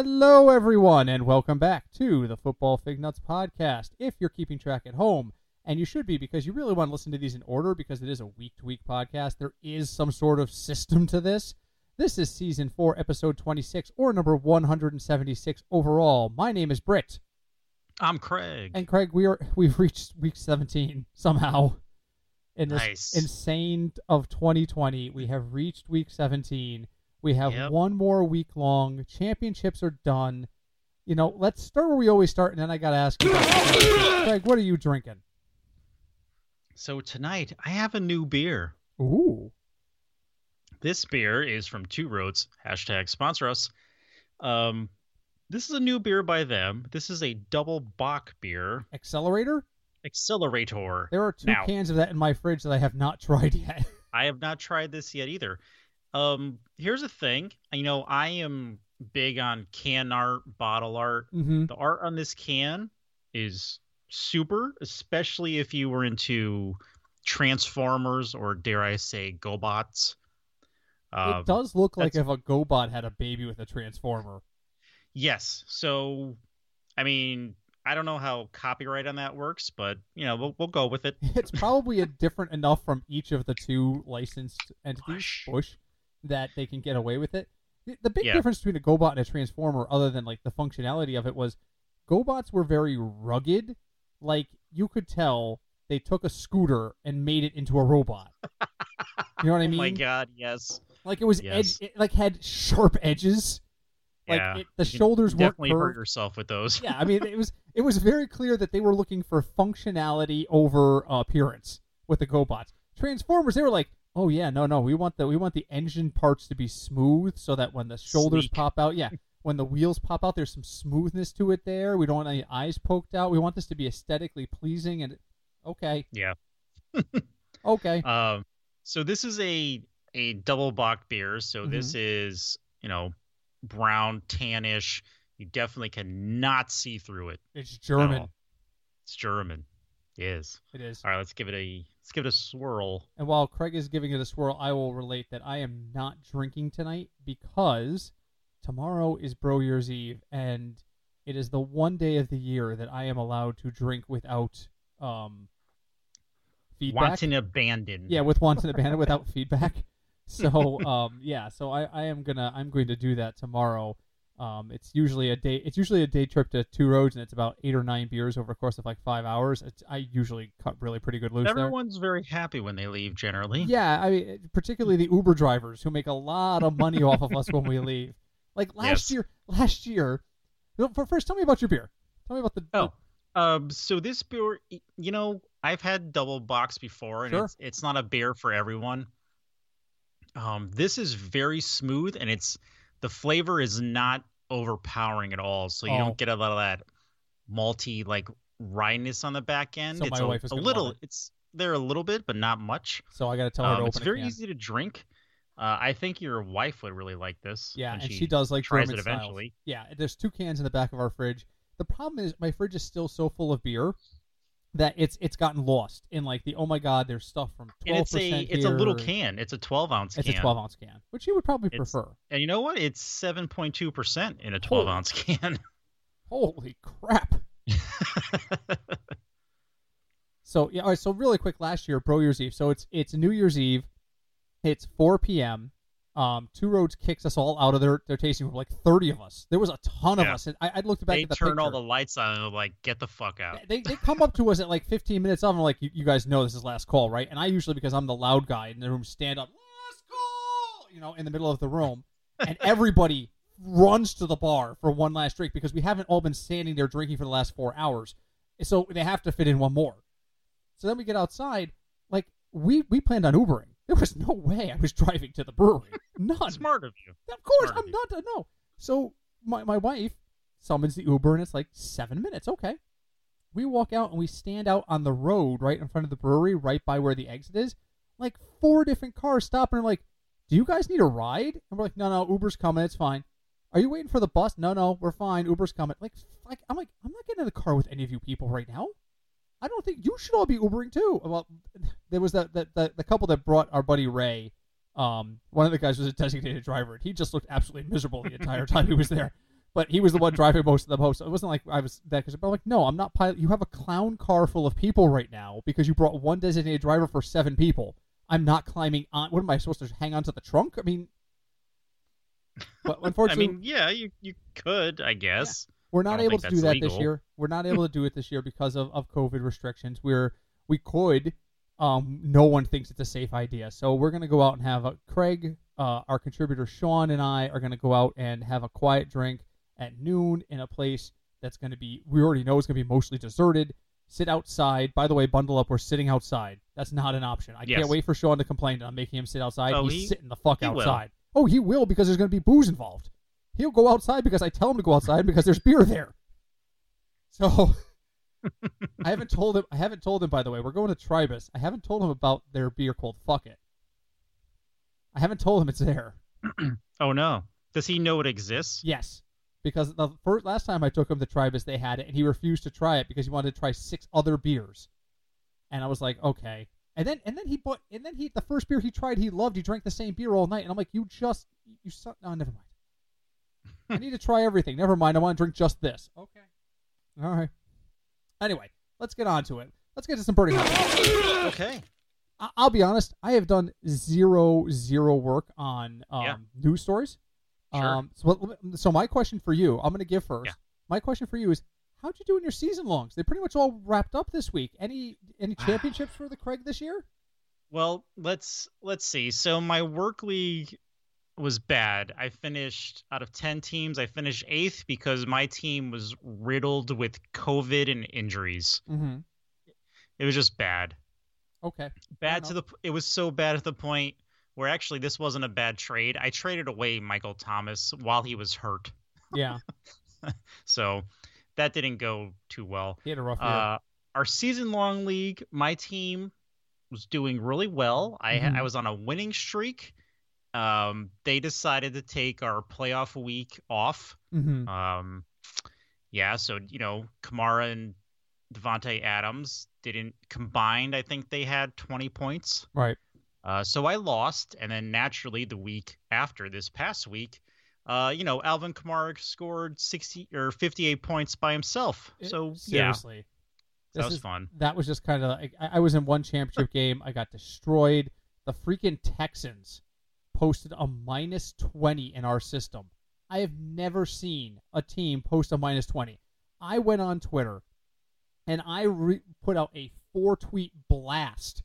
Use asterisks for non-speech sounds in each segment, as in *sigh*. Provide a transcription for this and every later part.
Hello, everyone, and welcome back to the Football Fig Nuts podcast. If you're keeping track at home, and you should be because you really want to listen to these in order because it is a week to week podcast, there is some sort of system to this. This is season four, episode 26, or number 176 overall. My name is Britt. I'm Craig. And Craig, we are we've reached week 17 somehow. In this Nice. insane of 2020, we have reached week 17. We have Yep. one more week long. Championships are done. You know, let's start where we always start, and then I got to ask you, *laughs* Craig, what are you drinking? so tonight I have a new beer. Ooh, This beer is from Two Roads. Hashtag sponsor us. Um, this is a new beer by them. This is a double bock beer. accelerator. Accelerator. There are two Now. cans of that in my fridge that I have not *laughs* tried yet. I have not tried this yet either. Um, here's the thing. You know, I am big on can art, bottle art. mm-hmm. The art on this can is super, especially if you were into Transformers or dare I say GoBots. Um, it does look like if a GoBot had a baby with a transformer. Yes. So, I mean, I don't know how copyright on that works, but you know, we'll we'll go with it. *laughs* It's probably a different enough from each of the two licensed entities, Bush. Bush, that they can get away with it. The- big Yeah. difference between a GoBot and a Transformer, other than like the functionality of it, was GoBots were very rugged. Like you could tell they took a scooter and made it into a robot. You know what I mean? *laughs* oh my god, yes. Like it was Yes. edge, it like had sharp edges. Like yeah. it, the You shoulders weren't definitely curved. hurt yourself with those. yeah, I mean, it was it was very clear that they were looking for functionality over uh, appearance with the GoBots. Transformers, they were like, oh yeah, no, no, we want the we want the engine parts to be smooth so that when the shoulders Sleek. pop out, yeah, when the wheels pop out, there's some smoothness to it there. We don't want any eyes poked out. We want this to be aesthetically pleasing and okay, Yeah. *laughs* okay, Um, so this is a a double bock beer. So this Mm-hmm. is you know brown tannish. You definitely cannot see through it. it's German. It's German. It is. It is. All right, let's give it a let's give it a swirl. And while Craig is giving it a swirl, I will relate that I am not drinking tonight because tomorrow is Bro Year's Eve, and it is the one day of the year that I am allowed to drink without um, feedback. Wanton abandon. Yeah, with wanton abandon without *laughs* feedback. So um, yeah, so I, I am gonna I'm going to do that tomorrow. Um, it's usually a day. It's usually a day trip to Two Roads, and it's about eight or nine beers over a course of like five hours. It's, I usually cut really pretty good loose there. Everyone's very happy when they leave. Generally. Yeah, I mean, particularly the Uber drivers who make a lot of money off of us when we *laughs* leave. Like last Yes. year, last year. for- First, tell me about your beer. Tell me about the. Oh, Um. So this beer, you know, I've had double bocks before, and Sure. it's it's not a beer for everyone. Um. This is very smooth, and it's the flavor is not overpowering at all. So you Oh. don't get a lot of that malty like wryness on the back end. So it's my a, wife is a little. it. It's there a little bit, but not much. so I got to tell her to Um, open it's very easy to drink. Uh, I think your wife would really like this. Yeah, and she, does like tries German it styles. eventually. Yeah, there's two cans in the back of our fridge. The problem is my fridge is still so full of beer that it's it's gotten lost in like the oh my god, there's stuff from And twelve it's a percent it's a little can. It's a 12 ounce It's can. a 12 ounce can, which you would probably It's- prefer. And you know what? It's 7.2 percent in a 12 Holy- ounce can. *laughs* Holy crap! *laughs* So yeah, all right. So really quick, last year, Bro Year's Eve. So it's it's New Year's Eve. It's 4 p.m. Um, Two Roads kicks us all out of their, their tasting room. Like 30 of us. There was a ton of us. And I, I looked back they at the turn all the lights on and they're like, "Get the fuck out!" They, they come up to us at like 15 minutes of, and like, you, you guys know this is last call, right? And I usually, because I'm the loud guy in the room, stand up, last call, you know, in the middle of the room, and *laughs* everybody runs to the bar for one last drink because we haven't all been standing there drinking for the last four hours, so they have to fit in one more. So then we get outside, like we we planned on Ubering. There was no way I was driving to the brewery. None. Smart of you. Of course, Smart I'm not. Uh, no. So my my wife summons the Uber, and it's like seven minutes. Okay. We walk out and we stand out on the road right in front of the brewery, right by where the exit is. Like four different cars stop and are like, "Do you guys need a ride?" And we're like, "No, no, Uber's coming. It's fine." Are you waiting for the bus? No, no, we're fine. Uber's coming. Like, like I'm like, I'm not getting in the car with any of you people right now. I don't think you should all be Ubering too. Well, there was that the, the, the couple that brought our buddy Ray. Um, one of the guys was a designated driver, and he just looked absolutely miserable the entire *laughs* time he was there. but he was the one driving most of the posts. It wasn't like I was that because I'm like, no, I'm not pilot. You have a clown car full of people right now because you brought one designated driver for seven people. I'm not climbing on. What am I supposed to hang on to the trunk? I mean, *laughs* but I unfortunately, mean, yeah, you you could, I guess. We're not able to do that this year. We're not able to do it this year because of, of COVID restrictions. We're we could. Um, no one thinks it's a safe idea, so we're gonna go out and have a Craig, uh, our contributor Sean, and I are gonna go out and have a quiet drink at noon in a place that's gonna be we already know it's gonna be mostly deserted. Sit outside. By the way, bundle up. We're sitting outside. That's not an option. I Yes. can't wait for Sean to complain that I'm making him sit outside. Oh, He's he- sitting the fuck he will. outside. Oh, he will because there's gonna be booze involved. He'll go outside because I tell him to go outside because there's beer there. So *laughs* I haven't told him. I haven't told him. By the way, we're going to Tribus. I haven't told him about their beer called Fuck It. I haven't told him it's there. *clears throat* Oh no. Does he know it exists? Yes, because the first last time I took him to Tribus, they had it, and he refused to try it because he wanted to try six other beers. And I was like, okay. And then and then he bought and then he the first beer he tried he loved. He drank the same beer all night, and I'm like, you just you suck. Oh, never mind. I need to try everything. Never mind. I want to drink just this. Okay. All right. Anyway, let's get on to it. Let's get to some birding. House. Okay. I- I'll be honest. I have done zero zero work on um, Yeah. news stories. Sure. Um, so, so my question for you, I'm going to give first. Yeah. My question for you is, how'd you do in your season longs? They pretty much all wrapped up this week. Any any championships for the Craig this year? Well, let's let's see. So my work league was bad. I finished out of 10 teams, I finished 8th because my team was riddled with COVID and injuries. Mm-hmm. It was just bad. Okay. Bad to the it was so bad at the point where actually this wasn't a bad trade. I traded away Michael Thomas while he was hurt. Yeah. *laughs* So that didn't go too well. He had a rough year. Uh, our season long league, my team was doing really well. I Mhm. I was on a winning streak. Um, they decided to take our playoff week off. mm-hmm. Um, yeah, so you know, Kamara and Davante Adams didn't combined. I think they had 20 points. Right. Uh, so I lost, and then naturally the week after this past week, uh, you know, Alvin Kamara scored 60 or 58 points by himself. It- So yeah, seriously, that was is- fun. That was just kind of like I, I was in one championship *laughs* game. I got destroyed. The freaking Texans posted a minus 20 in our system. I have never seen a team post a minus 20. I went on Twitter and I re- put out a four tweet blast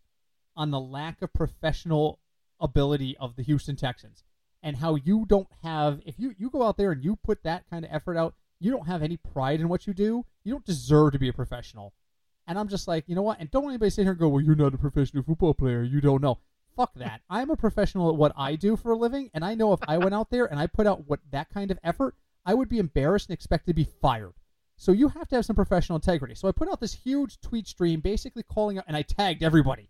on the lack of professional ability of the Houston Texans and how you don't have if you you go out there and you put that kind of effort out, you don't have any pride in what you do. You don't deserve to be a professional. And I'm just like, you know what? And don't anybody sit here and go, well, you're not a professional football player. You don't know. Fuck that. I'm a professional at what I do for a living, and I know if I went out there and I put out what that kind of effort, I would be embarrassed and expect to be fired. So you have to have some professional integrity. So I put out this huge tweet stream, basically calling out, and I tagged everybody.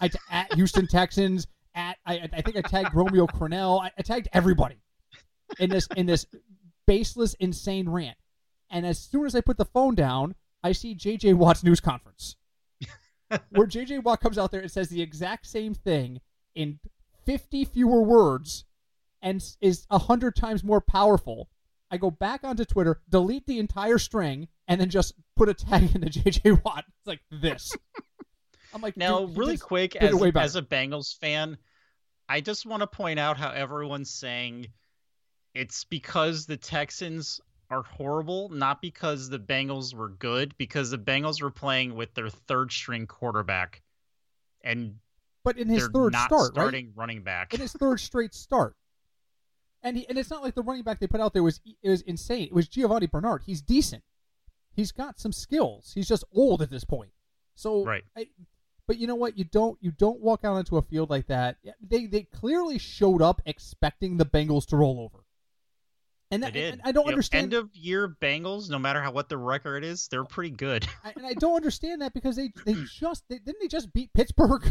I t- at Houston Texans, at I, I think I tagged Romeo Crennel. I, I tagged everybody in this in this baseless, insane rant. And as soon as I put the phone down, I see JJ Watt's news conference where JJ Watt comes out there and says the exact same thing in 50 fewer words and is 100 times more powerful. I go back onto Twitter, delete the entire string, and then just put a tag into *laughs* JJ Watt. It's like this. *laughs* I'm like, Now, really quick, as, as a Bengals fan, I just want to point out how everyone's saying it's because the Texans are horrible, not because the Bengals were good, because the Bengals were playing with their third string quarterback and But in his third start, right? running back. in his third straight start. And he, and it's not like the running back they put out there was it was insane. It was Giovani Bernard. He's decent. He's got some skills. He's just old at this point. So Right. I, but you know what? You don't you don't walk out into a field like that. They they clearly showed up expecting the Bengals to roll over. And, that, did. and I don't You know, understand. End of year Bengals, no matter how what the record is, they're pretty good. *laughs* I, and I don't understand that because they they *clears throat* just they, didn't they just beat Pittsburgh?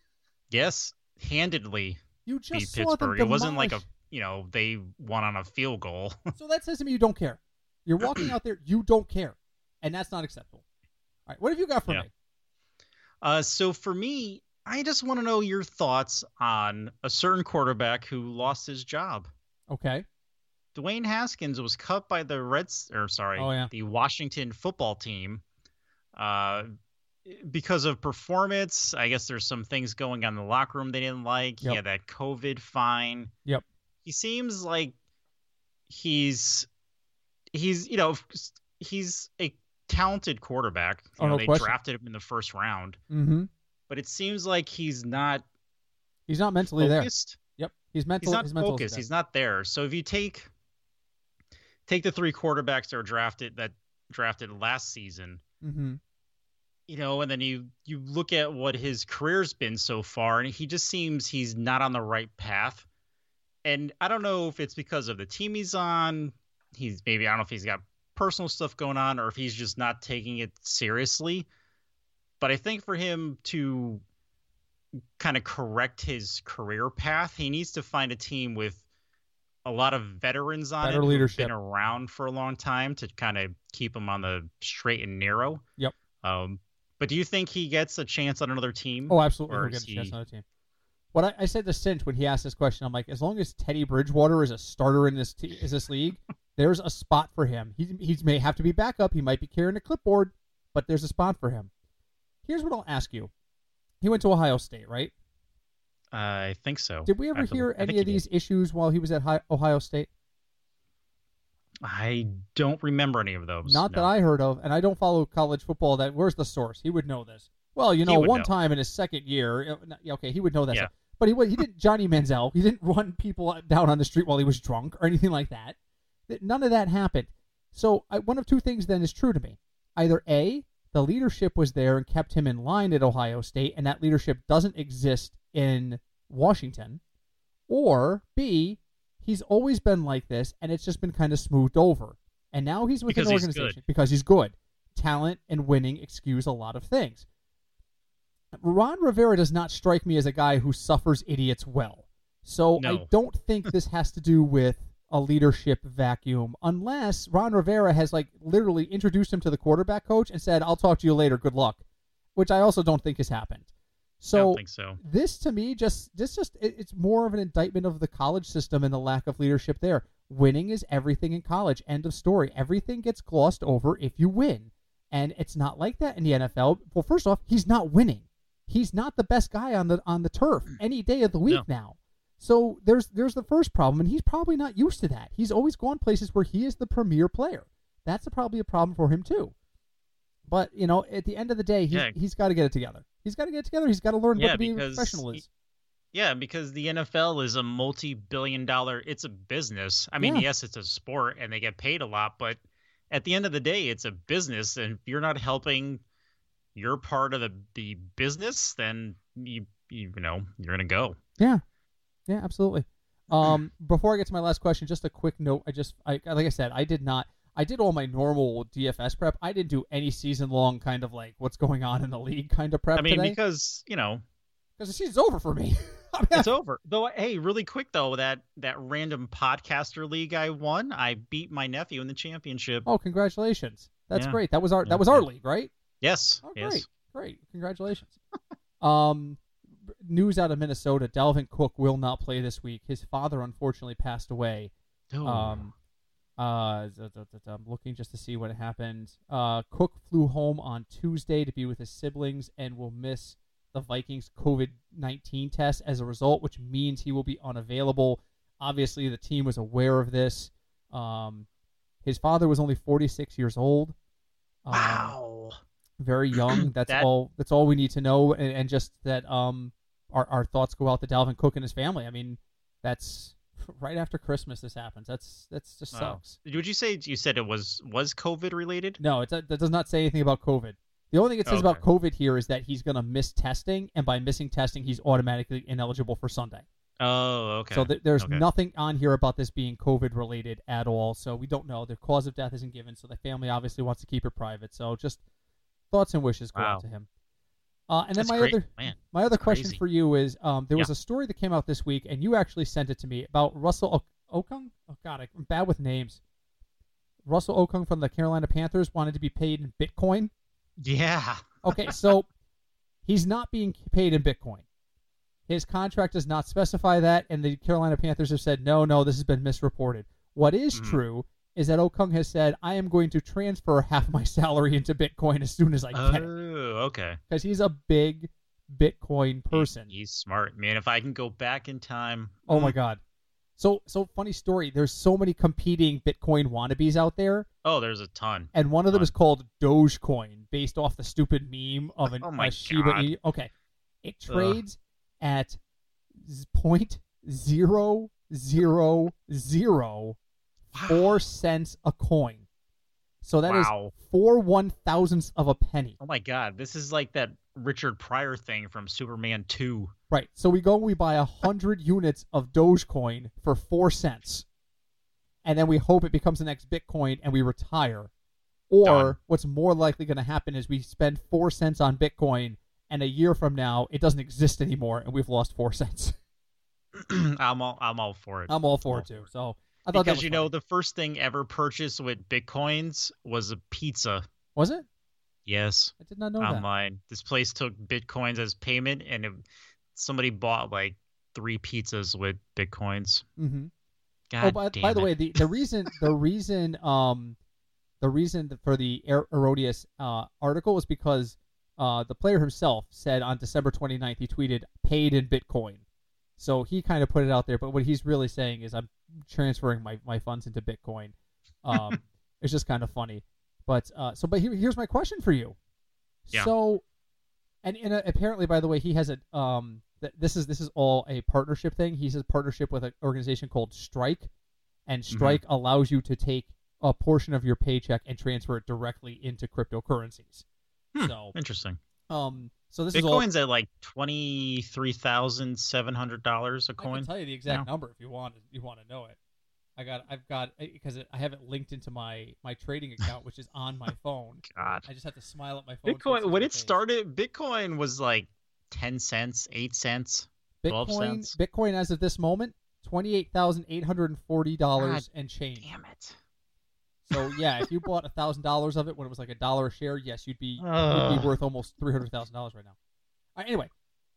*laughs* yes, handedly you beat just them Pittsburgh. It wasn't like a you know they won on a field goal. *laughs* So that says to me you don't care. You're walking out there, you don't care, and that's not acceptable. All right, what have you got for Yeah. me? Uh, so for me, I just want to know your thoughts on a certain quarterback who lost his job. Okay, Dwayne Haskins was cut by the Reds, or sorry, Oh, yeah. the Washington football team, uh, because of performance. I guess there's some things going on in the locker room they didn't like. He Yep. had that COVID fine. Yep. He seems like he's he's you know he's a talented quarterback. You Oh, know, no they question. drafted him in the first round, Mm-hmm. but it seems like he's not He's not mentally there. focused. Yep. He's mental. He's not is focused. there. He's not there. So if you take take the three quarterbacks that were drafted that drafted last season, Mm-hmm. you know, and then you you look at what his career's been so far, and he just seems he's not on the right path. And I don't know if it's because of the team he's on. He's maybe I don't know if he's got personal stuff going on or if he's just not taking it seriously. But I think for him to kind of correct his career path, he needs to find a team with a lot of veterans on Better it leadership. been around for a long time to kind of keep him on the straight and narrow. Yep. Um, but do you think he gets a chance on another team? Oh, absolutely. He'll get a chance he- on another team. What I, I said to Cinch when he asked this question, I'm like, as long as Teddy Bridgewater is a starter in this te- is this league, *laughs* there's a spot for him. He he may have to be backup. He might be carrying a clipboard, but there's a spot for him. Here's what I'll ask you. He went to Ohio State, right? I think so. Did we ever I hear any of did. these issues while he was at Ohio State? I don't remember any of those. Not that. I heard of, and I don't follow college football. That where's the source? He would know this. Well, you know, one know. time in his second year, uh, okay, he would know that. Yeah. stuff. But he he didn't Johnny Manziel. He didn't *laughs* run people down on the street while he was drunk or anything like that. That- None of that happened. So I, one of two things then is true to me. Either a the leadership was there and kept him in line at Ohio State, and that leadership doesn't exist in Washington, or b he's always been like this, and it's just been kind of smoothed over. And now he's with Because an organization good. because he's good. Talent and winning excuse a lot of things. Ron Rivera does not strike me as a guy who suffers idiots well. So I don't think this has to do with a leadership vacuum unless Ron Rivera has like literally introduced him to the quarterback coach and said, "I'll talk to you later. Good luck," which I also don't think has happened. I So don't think so. this to me just this just it, it's more of an indictment of the college system and the lack of leadership there winning is everything in college end of story everything gets glossed over if you win and it's not like that in the NFL well first off he's not winning he's not the best guy on the on the turf mm. any day of the week No. now so there's there's the first problem and he's probably not used to that he's always gone places where he is the premier player that's probably a problem for him too but you know at the end of the day he, Yeah. he's got to get it together he's got to get it together he's got to learn Yeah, what to be a because professional he- is Yeah, because the NFL is a multi-billion dollar. It's a business. I mean, Yeah. yes, it's a sport and they get paid a lot, but at the end of the day, it's a business. And if you're not helping your part of the the business, then you you know you're gonna go. Yeah, yeah, absolutely. Um, *clears throat* before I get to my last question, just a quick note. I just, I like I said, I did not. I did all my normal DFS prep. I didn't do any season long kind of like what's going on in the league kind of prep I mean, today because you know because the season's over for me. *laughs* I mean, it's over. Though, hey, really quick though, that that random podcaster league I won, I beat my nephew in the championship. oh, congratulations! That's Yeah. great. That was our Yeah, that was our league, right? Yes, Oh, yes. great, great, congratulations. *laughs* um, news out of Minnesota: Dalvin Cook will not play this week. His father unfortunately passed away. Oh. Um, uh, I'm looking just to see what happened. Uh, Cook flew home on Tuesday to be with his siblings and will miss the Vikings COVID 19 test as a result, which means he will be unavailable. Obviously, the team was aware of this. Um, his father was only 46 years old. Um, wow. very young. *clears throat* That's That- all. That's all we need to know, and, and just that um, our our thoughts go out to Dalvin Cook and his family. I mean, that's *laughs* right after Christmas. This happens. That's that's just Wow. sucks. Would you say you said it was was COVID related? No, it that does not say anything about COVID. The only thing it says about COVID here is that he's going to miss testing, and by missing testing, he's automatically ineligible for Sunday. Oh, okay. So th- there's Okay. nothing on here about this being COVID related at all. So we don't know. The cause of death isn't given. So the family obviously wants to keep it private. So just thoughts and wishes go Wow. out to him. Uh, and then That's my great, other man. my other question crazy. for you is um, there was a story that came out this week, and you actually sent it to me about Russell o- Okung. Oh God, I'm bad with names. Russell Okung from the Carolina Panthers wanted to be paid in Bitcoin. Yeah. *laughs* Okay, so he's not being paid in Bitcoin. His contract does not specify that, and the Carolina Panthers have said, no, no, this has been misreported. What is Mhm. true is that Okung has said, I am going to transfer *laughs* half my salary into Bitcoin as soon as I get it. Oh, okay. Because he's a big Bitcoin He- person. he's smart, man. If I can go back in time. Oh my mm. god. So so funny story. There's so many competing Bitcoin wannabes out there, Oh, there's a ton. and one of them is called Dogecoin, based off the stupid meme of an, Oh my a Shiba God. Inu. Okay, it trades at point zero zero zero four cents a coin. So that is Wow. four one thousandths of a penny. Oh my god, this is like that Richard Pryor thing from Superman 2. Right. So we go and we buy a hundred *laughs* units of Dogecoin for four cents, and then we hope it becomes the next Bitcoin and we retire. Or Done. what's more likely going to happen is we spend four cents on Bitcoin, and a year from now it doesn't exist anymore, and we've lost four cents. *clears throat* I'm all I'm all for it. I'm all for All it too. for it. So I thought that because you know the first thing ever purchased with bitcoins was a pizza. was it? Yes, I did not know that. online. This place took bitcoins as payment, and it, somebody bought like three pizzas with bitcoins. Mm-hmm. God oh, by, damn by the it. way, the, the reason the *laughs* reason um the reason for the Er- Erroneous uh, article was because uh, the player himself said on December 29th he tweeted paid in Bitcoin. So he kind of put it out there, but what he's really saying is I'm transferring my, my funds into Bitcoin. Um, *laughs* it's just kind of funny. But uh, so but here, here's my question for you. Yeah. So and, and uh, apparently by the way he has a um th- this is this is all a partnership thing. He says partnership with an organization called Strike and Mm-hmm. Strike allows you to take a portion of your paycheck and transfer it directly into cryptocurrencies. Hmm. So, Interesting. um, so this is all. Bitcoin's at like twenty three thousand seven hundred dollars a I can coin. tell you the exact No. number if you want. You want to know it. I got. I've got because I have it linked into my my trading account, which is on my *laughs* phone. God. I just have to smile at my phone. Bitcoin when it face. started, Bitcoin was like ten cents, eight cents. 12 Bitcoin. cents. Bitcoin as of this moment, twenty eight thousand eight hundred and forty dollars and change. Damn it. So yeah, if you bought a thousand dollars of it when it was like a dollar a share, yes, you'd be you'd be worth almost three hundred thousand dollars right now. Right, anyway,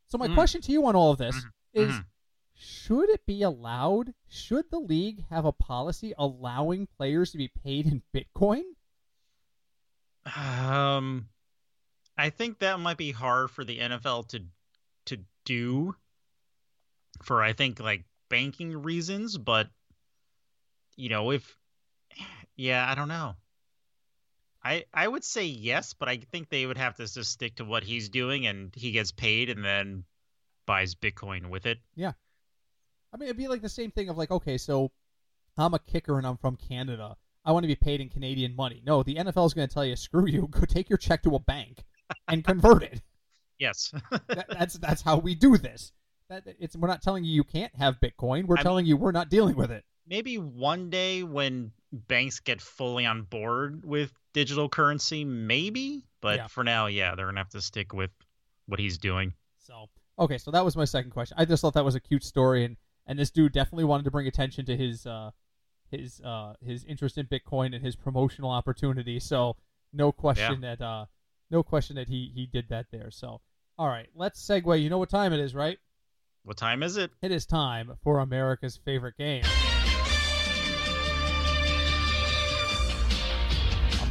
so my Mm. question to you on all of this Mhm. is: Mhm. Should it be allowed? Should the league have a policy allowing players to be paid in Bitcoin? Um, I think that might be hard for the NFL to to do for I think like banking reasons, but you know if yeah, I don't know. I I would say yes, but I think they would have to just stick to what he's doing and he gets paid and then buys Bitcoin with it. Yeah, I mean, it'd be like the same thing of like, okay, so I'm a kicker and I'm from Canada. I want to be paid in Canadian money. No, the NFL is going to tell you, screw you. *laughs* Go take your check to a bank and convert it. *laughs* Yes. *laughs* that, that's that's how we do this. That it's we're not telling you you can't have Bitcoin. We're I telling you we're not dealing with it. Maybe one day when banks get fully on board with digital currency, maybe. But Yeah. for now, yeah, they're gonna have to stick with what he's doing. So okay, so that was my second question. I just thought that was a cute story, and and this dude definitely wanted to bring attention to his uh his uh his interest in Bitcoin and his promotional opportunity. So no question that uh no question that he he did that there. So all right, let's segue. You know what time it is, right? What time is it? It is time for America's favorite game.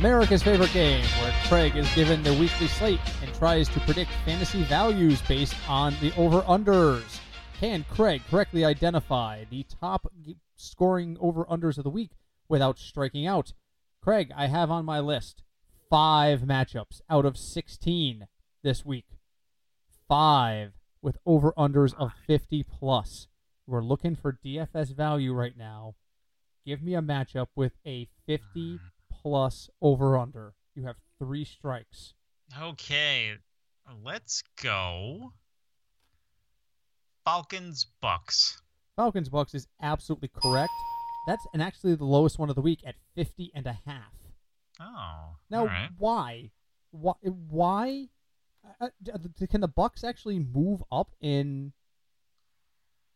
America's favorite game, where Craig is given the weekly slate and tries to predict fantasy values based on the over-unders. Can Craig correctly identify the top scoring over-unders of the week without striking out? Craig, I have on my list five matchups out of 16 this week. Five with over-unders of 50 plus. We're looking for DFS value right now. Give me a matchup with a 50 hmm. Plus over under. You have three strikes. Okay, let's go. Falcons Bucs. Falcons Bucs is absolutely correct. That's and actually the lowest one of the week at 50 and a half. Oh, Now, right. why? Why? Why? Uh, uh, can the Bucs actually move up in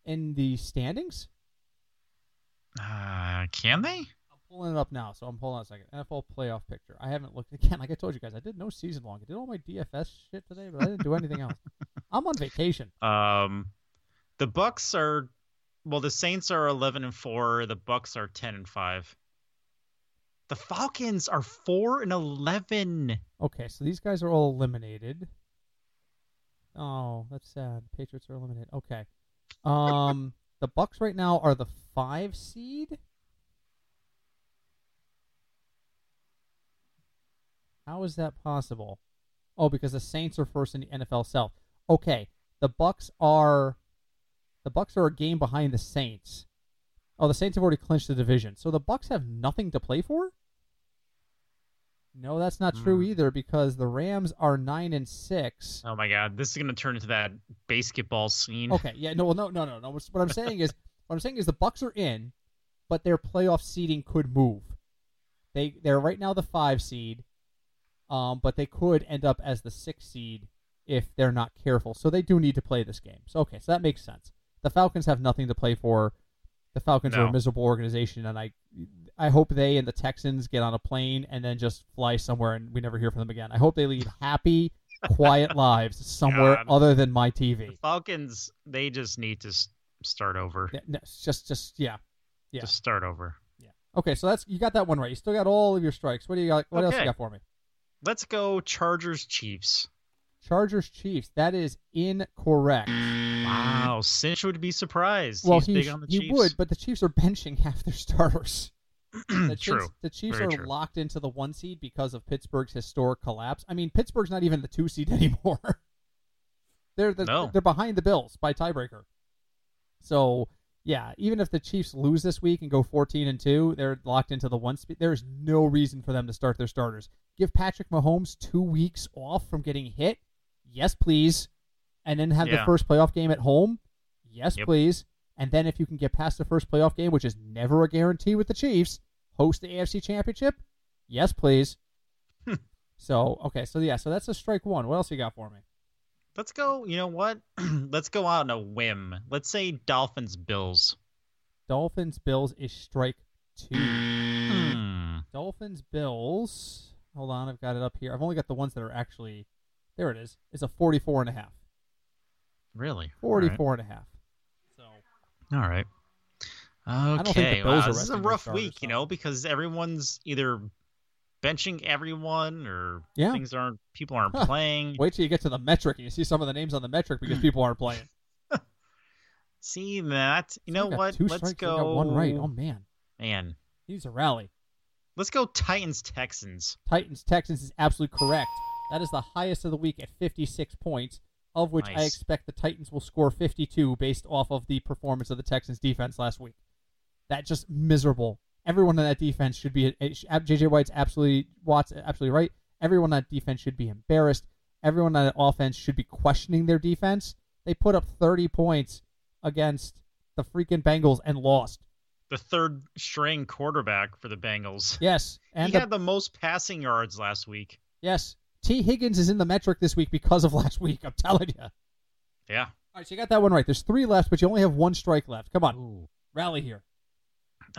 in the standings? Uh, can they? I'm pulling it up now, so I'm pulling on a second. NFL playoff picture. I haven't looked *laughs* again. Like I told you guys, I did no season long. I did all my DFS shit today, but I didn't do anything else. *laughs* I'm on vacation. Um, the Bucs are well, the Saints are 11 and 4, the Bucs are 10 and 5. The Falcons are 4 and 11. Okay, so these guys are all eliminated. Oh, that's sad. Patriots are eliminated. Okay. Um, the Bucs right now are the five seed. How is that possible? Oh, because the Saints are first in the NFL South. Okay, the Bucs are the Bucs are a game behind the Saints. Oh, the Saints have already clinched the division, so the Bucs have nothing to play for. No, that's not true Hmm. either because the Rams are nine and six. Oh my god, this is going to turn into that basketball scene. Okay, yeah, no, well, no, no, no, no. What I'm saying is, *laughs* what I'm saying is, the Bucs are in, but their playoff seeding could move. They they're right now the five seed, um, but they could end up as the sixth seed if they're not careful. So they do need to play this game. So okay, so that makes sense. The Falcons have nothing to play for. The Falcons are a miserable organization, and I I hope they and the Texans get on a plane and then just fly somewhere and we never hear from them again. I hope they lead happy, *laughs* quiet lives somewhere God. other than my The TV. Falcons, they just need to start over. Yeah, no, just just yeah. Yeah. Just start over. Yeah. Okay, so that's you got that one right. You still got all of your strikes. What do you got? What else you got for me? Let's go Chargers Chiefs. Chargers Chiefs. That is incorrect. Wow, Cinch would be surprised. Well, He's he, big sh- on the he would, but the Chiefs are *laughs* benching half their starters. *clears throat* The True. Chiefs, the Chiefs Very are true. locked into the one seed because of Pittsburgh's historic collapse. I mean, Pittsburgh's not even the two seed *laughs* anymore. they're the, No. they're behind the Bills by tiebreaker. So yeah, even if the Chiefs lose this week and go fourteen and two, they're locked into the one speed. There's no reason for them to start their starters. Give Patrick Mahomes two weeks off from getting hit. Yes, please. And then have the first playoff game at home. Yes, Yep. please. And then if you can get past the first playoff game, which is never a guarantee with the Chiefs, host the AFC Championship. Yes, please. Hmm. so okay, so yeah, so that's a strike one. What else you got for me? Let's go. You know what? *clears throat* Let's go out on a whim. Let's say Dolphins Bills. Dolphins Bills is strike two. Hmm. *clears throat* Dolphins Bills. Hold on, I've got it up here. I've only got the ones that are actually there. It is. It's a 44 and a half. Really? 44 and a half. So All right. don't think the Okay. Wow, this is a rough week, you know, because everyone's either benching everyone or Yeah. things aren't people aren't Huh. playing. wait till you get to the metric and you see some of the names on the metric because *clears throat* people aren't playing. See that? You know what? Let's go. one right. Oh man, Man, he needs a rally. let's go Titans Texans. Titans Texans is absolutely correct. That is the highest of the week at 56 points, of which I expect the Titans will score 52 based off of the performance of the Texans defense last week. That just miserable. Everyone on that defense should be. JJ White's absolutely Watts absolutely right. Everyone on that defense should be embarrassed. Everyone on that offense should be questioning their defense. They put up 30 points against the freaking Bengals and lost. The third string quarterback for the Bengals. *laughs* Yes, and he the had the most passing yards last week. Yes. Tee Higgins is in the metric this week because of *laughs* last week. I'm telling you. Yeah. All right, so you got that one right. There's three left, but you only have one strike left. Come on, Ooh. rally here.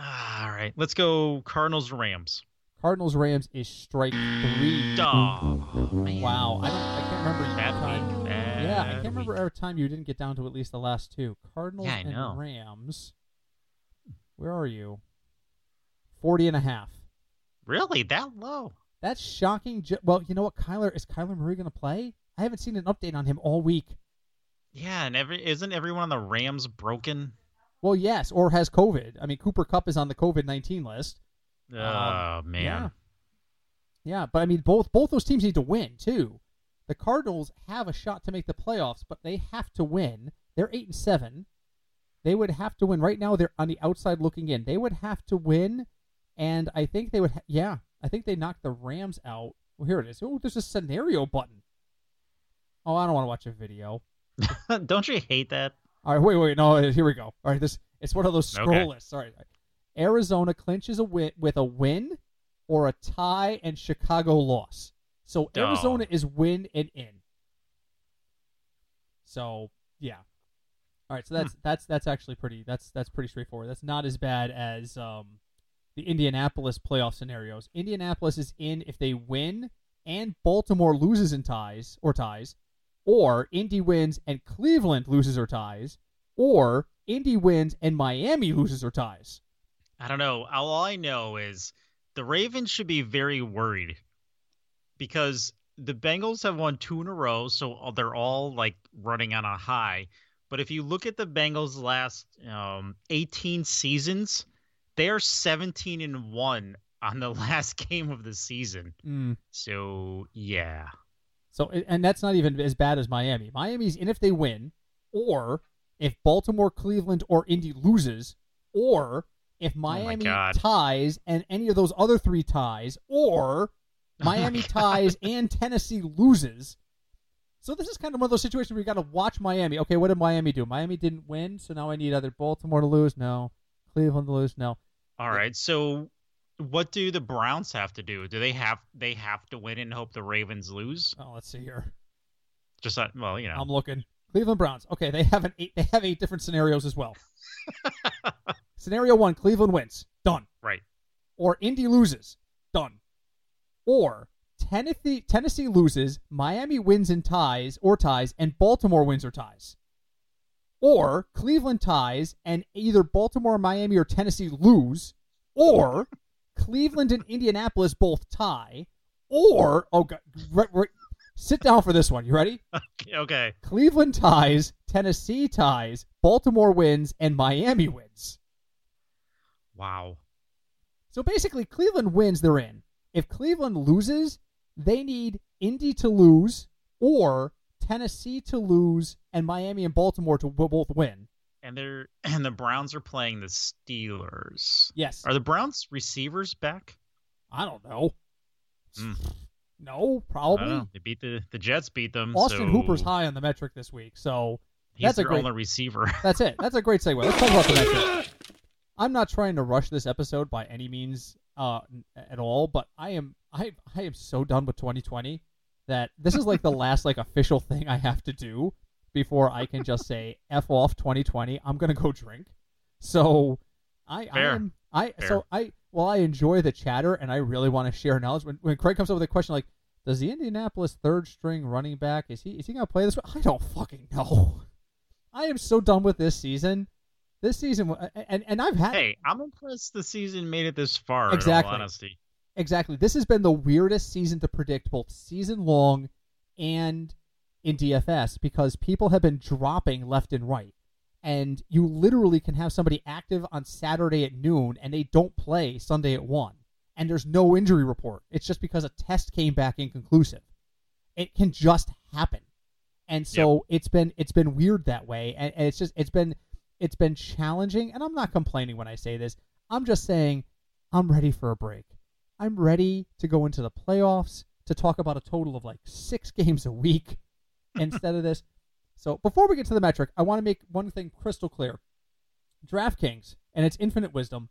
Ah, all right. Let's go Cardinals Rams. Cardinals Rams is strike three. Oh. Wow, I don't. I can't remember. Bad time- week. Yeah, I can't remember every time you didn't get down to at least the last two. Cardinals Yeah, and know. Rams. Where are you? 40 and a half. Really? That low? That's shocking. Well, you know what, Kyler is Kyler Murray going to play? I haven't seen an update on him all week. Yeah, and every isn't everyone on the Rams broken? Well, yes, or has COVID. I mean, Cooper Kupp is on the COVID 19 list. Oh Um, man. Yeah. Yeah, but I mean, both both those teams need to win too. The Cardinals have a shot to make the playoffs, but they have to win. They're eight and seven. They would have to win. Right now, they're on the outside looking in. They would have to win, and I think they would. Ha- yeah, I think they knocked the Rams out. Well, here it is. Oh, there's a scenario button. Oh, I don't want to watch a video. *laughs* Don't you hate that? All right, wait, wait, no, here we go. All right, this it's one of those scroll Okay. lists. All right, Arizona clinches a win with a win or a tie and Chicago loss. So Oh. Arizona is win and in. So yeah. All right, so that's that's that's actually pretty that's that's pretty straightforward. That's not as bad as um, the Indianapolis playoff scenarios. Indianapolis is in if they win and Baltimore loses in ties or ties, or Indy wins and Cleveland loses or ties, or Indy wins and Miami loses or ties? I don't know. All I know is the Ravens should be very worried because the Bengals have won two in a row, so they're all like running on a high. But if you look at the Bengals' last um, 18 seasons, they are 17 and one on the *laughs* last game of the season. Mm. So yeah, So and that's not even as bad as Miami. Miami's and if they win, or if Baltimore, Cleveland, or Indy loses, or if oh Miami God. ties and any of those other three ties, or oh Miami ties and Tennessee loses. So this is kind of one of those situations where you got to watch Miami. Okay, what did Miami do? Miami didn't win, so now I need either Baltimore to lose, no, Cleveland to lose, no. all right. So what do the Browns have to do? Do they have they have to win and hope the Ravens lose? Oh, let's see here. Just that, well, you know. I'm looking. Cleveland Browns. Okay, they have an eight. They have eight different scenarios as well. *laughs* Scenario one: Cleveland wins. Done. right. Or Indy loses. Done. Or Tennessee Tennessee loses, Miami wins and ties or ties, and Baltimore wins or ties. Or Cleveland ties and either Baltimore, Miami, or Tennessee lose. Or Cleveland and Indianapolis both tie. Or oh god, right, right, sit down for this one. You ready? *laughs* Okay. Cleveland ties, Tennessee ties, Baltimore wins, and Miami wins. Wow. So basically, Cleveland wins, they're in. If Cleveland loses, they need Indy to lose or Tennessee to lose and Miami and Baltimore to both win. And they're *clears throat* and the Browns are playing the Steelers. Yes. Are the Browns receivers back? I don't know. Mm. No, probably. know. They beat the the Jets beat them. Austin so Hooper's high on the metric this week, so He's That's a great- only receiver. *laughs* that's it. That's a great segue. Let's talk about the metric. I'm not trying to rush this episode by any means uh, at all, but I am I I am so done with 2020 that this is like the last like official thing I have to do before I can just say *laughs* f off 2020. I'm gonna go drink. So I I am I Fair. so I well I enjoy the chatter and I really want to share knowledge when when Craig comes up with a question like does the Indianapolis third string running back is he is he gonna play this? I don't fucking know. I am so done with this season. This season, uh, and and I've had hey, I'm impressed the season made it this far. Exactly. In all honesty. exactly. This has been the weirdest season to predict, both season long and in DFS, because people have been dropping left and right, and you literally can have somebody active on Saturday at noon and they don't play Sunday at one, and there's no injury report. It's just because a test came back inconclusive. It can just happen, and so it's been it's been weird that way, and, and it's just it's been it's been challenging. And I'm not complaining when I say this. I'm just saying I'm ready for a break. I'm ready to go into the playoffs to talk about a total of like six *laughs* games a week instead of this. So before we get to the metric, I want to make one thing crystal clear. DraftKings and its infinite wisdom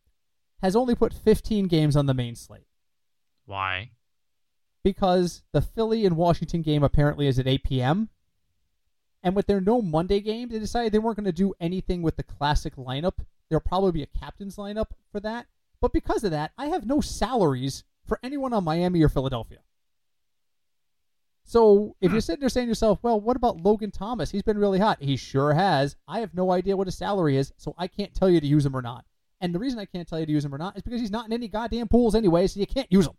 has only put 15 games on the main slate Why? because the Philly and Washington game apparently is at 8 p.m. And with their no Monday game, they decided they weren't going to do anything with the classic lineup. There'll probably be a captain's lineup for that. But because of that, I have no salaries for anyone on Miami or Philadelphia. So if you're hmm. sitting there saying to yourself, well, what about Logan Thomas? He's been really hot. He sure has. I have no idea what his salary is, so I can't tell you to use him or not. And the reason I can't tell you to use him or not is because he's not in any goddamn pools anyway, so you can't use him.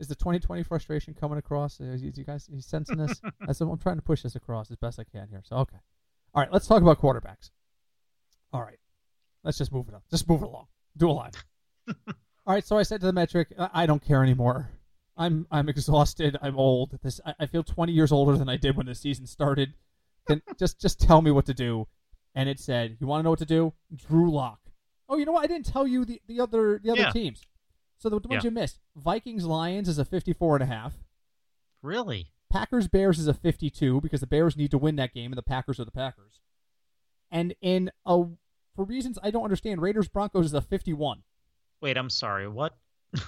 Is the 2020 frustration coming across? Is you guys you sensing this? *laughs* That's, I'm trying to push this across as best I can here. So okay, all right. Let's talk about quarterbacks. All right, let's just move it up. Just move it along. Do a line. *laughs* all right. So I said to the metric, I don't care anymore. I'm I'm exhausted. I'm old. This I, I feel 20 years older than I did when the season started. Then *laughs* just just tell me what to do. And it said, you want to know what to do? Drew Lock. Oh, you know what? I didn't tell you the, the other the other Yeah. teams. So the ones Yeah. you missed: Vikings Lions is a 54 and a half. Really? Packers Bears is a 52 because the Bears need to win that game and the Packers are the Packers. And in a for reasons I don't understand, Raiders Broncos is a 51. Wait, I'm sorry. What? *laughs*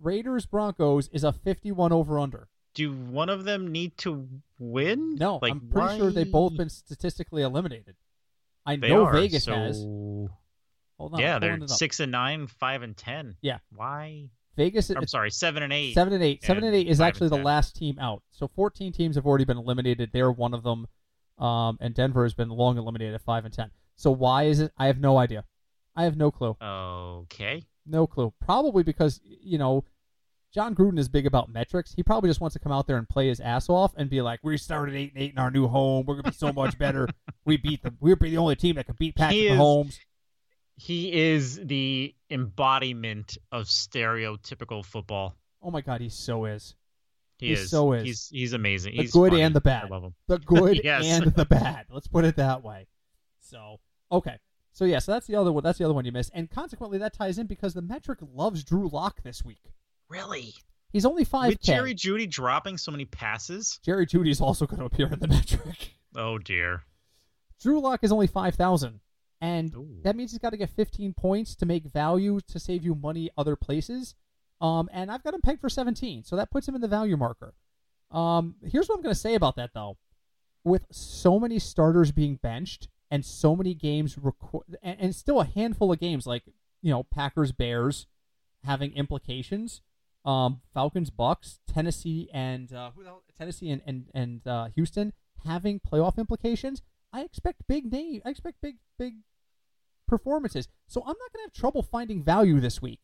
Raiders Broncos is a 51 over under. Do one of them need to win? No, like, I'm pretty sure they've both been statistically eliminated. I They know are, Vegas so... has. Hold on, yeah, they're six and nine, five and ten. Yeah. Why? Vegas. I'm sorry, seven and eight. Seven and eight. Seven and and eight is actually the 10. last team out. So 14 teams have already been eliminated. They're one of them. Um, and Denver has been long eliminated at five and ten. So why is it? I have no idea. I have no clue. Okay. No clue. Probably because you know, Jon Gruden is big about metrics. He probably just wants to come out there and play his ass off and be like, "We started eight and eight in our new home. We're gonna be so much better. *laughs* we beat them. We're the only team that can beat Patrick He is- Mahomes." He is the embodiment of stereotypical football. Oh my God, he so is He, He is. so is. He's he's amazing. The he's good funny. and the bad. I love him. the good *laughs* Yes. and the bad. Let's put it that way. So okay. So yeah, so that's the other one. That's the other one you missed, and consequently that ties in because the metric loves Drew Lock this week. Really? He's only five With Jerry Jeudy dropping so many passes? Jerry Jeudy is also going to appear in the *laughs* metric. Oh dear. Drew Lock is only five thousand, and Ooh. that means he's got to get fifteen points to make value to save you money other places. Um, and I've got him pegged for seventeen, so that puts him in the value marker. Um, here's what I'm going to say about that though: with so many starters being benched and so many games reco- and, and still a handful of games like you know Packers Bears having implications. Um, Falcons Bucs, Tennessee and uh, Tennessee and and and uh, Houston having playoff implications. I expect big name. I expect big big performances. So I'm not going to have trouble finding value this week.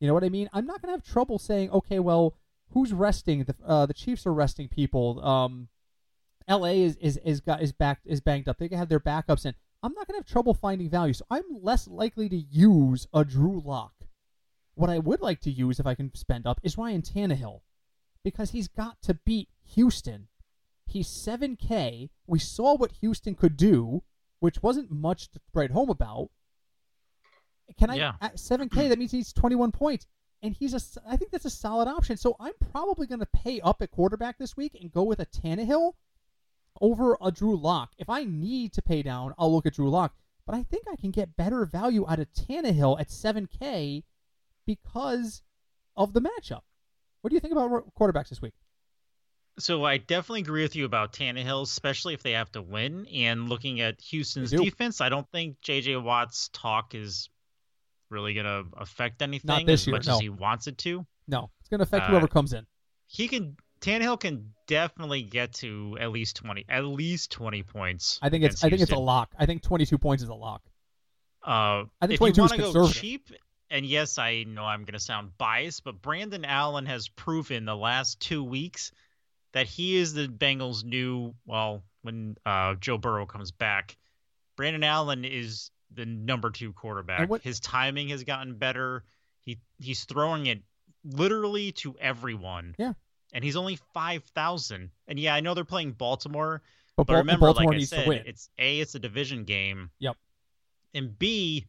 You know what I mean? I'm not going to have trouble saying, okay, well, who's resting? The uh, the Chiefs are resting people. Um, L.A. is is is got is back is banged up. They can have their backups in. I'm not going to have trouble finding value. So I'm less likely to use a Drew Lock. What I would like to use if I can spend up is Ryan Tannehill, because he's got to beat Houston. He's 7K. We saw what Houston could do, which wasn't much to write home about. Can I Yeah. at 7K? That means he's 21 points, and he's a. I think that's a solid option. So I'm probably going to pay up at quarterback this week and go with a Tannehill over a Drew Lock. If I need to pay down, I'll look at Drew Lock. But I think I can get better value out of Tannehill at 7K because of the matchup. What do you think about quarterbacks this week? So I definitely agree with you about Tannehill, especially if they have to win. And looking at Houston's defense, I don't think J.J. Watt's talk is really going to affect anything this as year, much no. as he wants it to. No, it's going to affect Uh, whoever comes in. He can Tannehill can definitely get to at least twenty, at least twenty points. I think it's I think it's a lock. I think 22 points is a lock. Uh, I think if 22 you is want to go conservative. cheap, and yes, I know I'm going to sound biased, but Brandon Allen has proven the last two weeks that he is the Bengals' new. Well, when uh, Joe Burrow comes back, Brandon Allen is the number two quarterback. what- His timing has gotten better. He he's throwing it literally to everyone. Yeah. And he's only five thousand. And yeah, I know they're playing Baltimore, But, but remember, Baltimore like I said, it's a it's a division game. Yep. And B,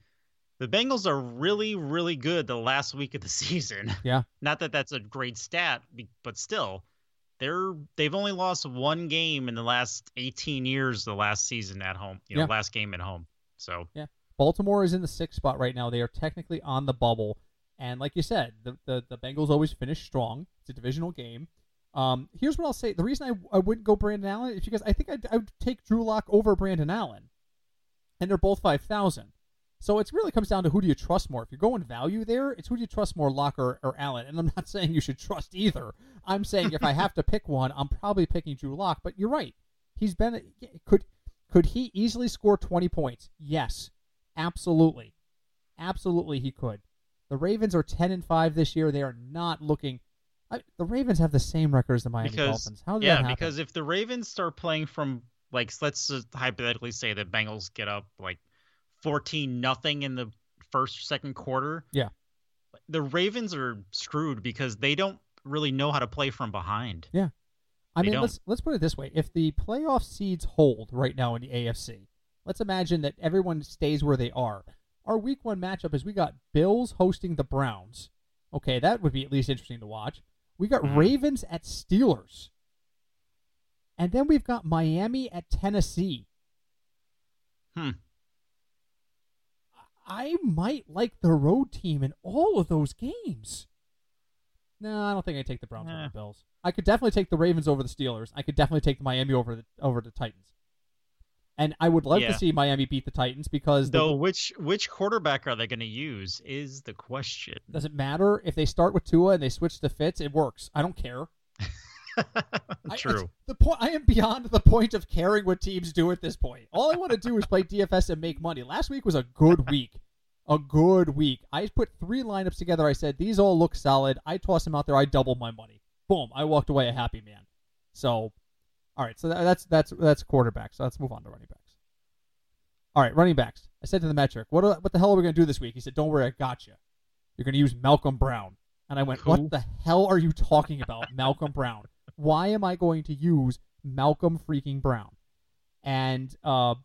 the Bengals are really really good the last week of the *laughs* season. Yeah. Not that that's a great stat, but still, they're they've only lost one game in the last 18 years. The last season at home, you know, Yeah. last game at home. So yeah. Baltimore is in the sixth spot right now. They are technically on the bubble, and like you said, the the, the Bengals always finish strong. It's a divisional game. Um, here's what I'll say: the reason I, I wouldn't go Brandon Allen is because I think I'd, I would take Drew Lock over Brandon Allen, and they're both five thousand. So it really comes down to who do you trust more. If you're going value there, it's who do you trust more, Lock or, or Allen. And I'm not *laughs* saying you should trust either. I'm saying if I have to pick one, I'm probably picking Drew Lock. But you're right. He's been could could he easily score 20 points? Yes, absolutely, absolutely he could. The Ravens are 10 and five this year. They are not looking. I, the Ravens have the same record as the Miami because Dolphins. How did yeah, that happen? because if the Ravens start playing from like let's just hypothetically say the Bengals get up like 14 nothing in the first second quarter. Yeah. The Ravens are screwed because they don't really know how to play from behind. Yeah. I They mean, don't. let's let's put it this way: if the playoff seeds hold right now in the AFC, let's imagine that everyone stays where they are. Our Week One matchup is we got Bills hosting the Browns. Okay, that would be at least interesting to watch. We got Mhm. Ravens at Steelers, and then we've got Miami at Tennessee. Hmm. I might like the road team in all of those games. No, I don't think I take the Browns over the Bills. I could definitely take the Ravens over the Steelers. I could definitely take the Miami over the over the Titans. And I would love Yeah. to see Miami beat the Titans because the, Though which which quarterback are they going to use is the question. Does it matter if they start with Tua and they switch to Fitz. It works. I don't care. *laughs* I- True. the point I am beyond the point of caring what teams do at this point. All I want to do is play DFS and make money. Last week was a good week. A good week. I put three lineups together. I said these all look solid. I toss them out there. I double my money. Boom. I walked away a happy man. So, all right. So that's that's that's quarterback. So let's move on to running backs. All right, running backs. I said to the metric, what what the hell are we going to do this week? He said, "Don't worry, I got you. You're going to use Malcolm Brown." And I went, Who? "What the hell are you talking about, *laughs* Malcolm Brown? Why am I going to use Malcolm freaking Brown?" And uh,